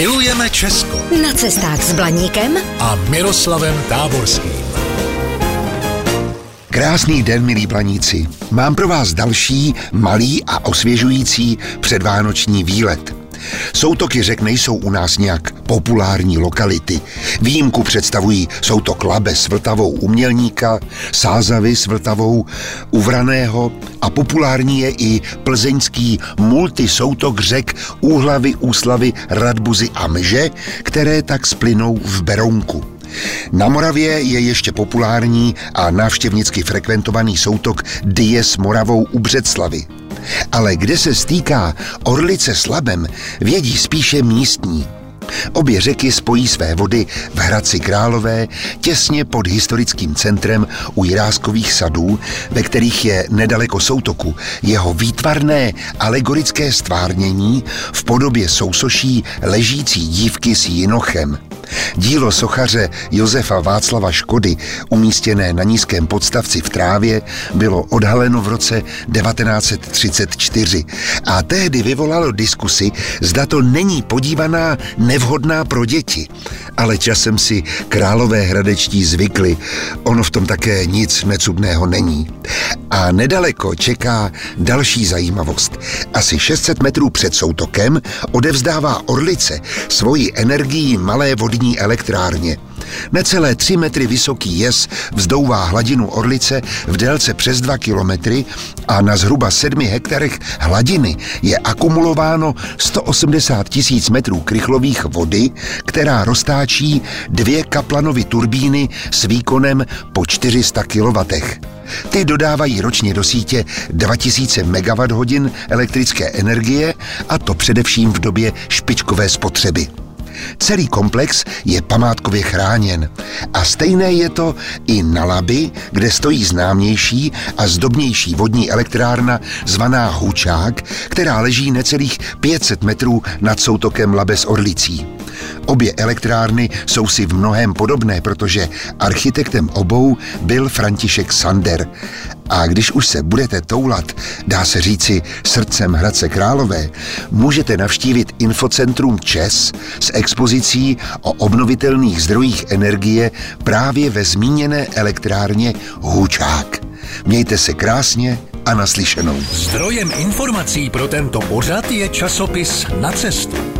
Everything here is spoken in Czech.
Milujeme Česko Na cestách s Blaníkem a Miroslavem Táborským. Krásný den, milí planíci. Mám pro vás další malý a osvěžující předvánoční výlet. Soutoky řek nejsou u nás nějak populární lokality. Výjimku představují soutok Labe s Vltavou umělníka, Sázavy s Vltavou Uvraného a populární je i plzeňský multisoutok řek Úhlavy, Úslavy, Radbuzy a Mže, které tak splynou v Berounku. Na Moravě je ještě populární a návštěvnicky frekventovaný soutok Die s Moravou u Břeclavy. Ale kde se stýká Orlice s Labem, vědí spíše místní. Obě řeky spojí své vody v Hradci Králové těsně pod historickým centrem u Jiráskových sadů, ve kterých je nedaleko soutoku jeho výtvarné alegorické stvárnění v podobě sousoší ležící dívky s jinochem. Dílo sochaře Josefa Václava Škody, umístěné na nízkém podstavci v trávě, bylo odhaleno v roce 1934 a tehdy vyvolalo diskusy, zda to není podívaná nevhodná pro děti. Ale časem si králové hradečtí zvykli, ono v tom také nic necudného není. A nedaleko čeká další zajímavost. Asi 600 metrů před soutokem odevzdává Orlice svoji energii malé vodní elektrárně. Necelé 3 metry vysoký jez vzdouvá hladinu Orlice v délce přes 2 kilometry a na zhruba 7 hektarech hladiny je akumulováno 180 tisíc metrů krychlových vody, která roztáčí dvě kaplanovy turbíny s výkonem po 400 kW. Ty dodávají ročně do sítě 2000 MWh elektrické energie a to především v době špičkové spotřeby. Celý komplex je památkově chráněn. A stejné je to i na Labi, kde stojí známější a zdobnější vodní elektrárna zvaná Hučák, která leží necelých 500 metrů nad soutokem Labe s Orlicí. Obě elektrárny jsou si v mnohem podobné, protože architektem obou byl František Sander. A když už se budete toulat, dá se říci srdcem Hradce Králové, můžete navštívit infocentrum ČES s expozicí o obnovitelných zdrojích energie právě ve zmíněné elektrárně Hučák. Mějte se krásně a naslyšenou. Zdrojem informací pro tento pořad je časopis Na cestu.